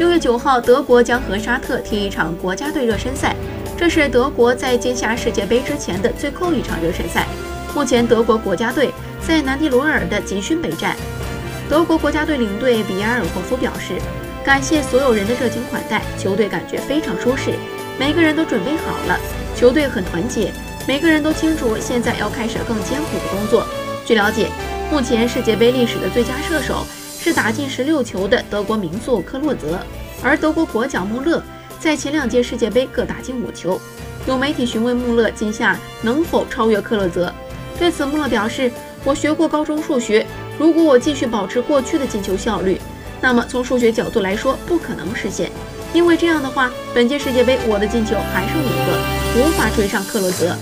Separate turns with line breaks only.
六月九号，德国将和沙特踢一场国家队热身赛，这是德国在接下世界杯之前的最后一场热身赛。目前，德国国家队在南迪罗尔的集训备战。德国国家队领队比埃尔霍夫表示：“感谢所有人的热情款待，球队感觉非常舒适，每个人都准备好了，球队很团结，每个人都清楚现在要开始更艰苦的工作。”据了解，目前世界杯历史的最佳射手。是打进十六球的德国名宿克洛泽，而德国国脚穆勒在前两届世界杯各打进五球。有媒体询问穆勒今夏能否超越克洛泽，对此穆勒表示：“我学过高中数学，如果我继续保持过去的进球效率，那么从数学角度来说不可能实现，因为这样的话，本届世界杯我的进球还剩五个，无法追上克洛泽。”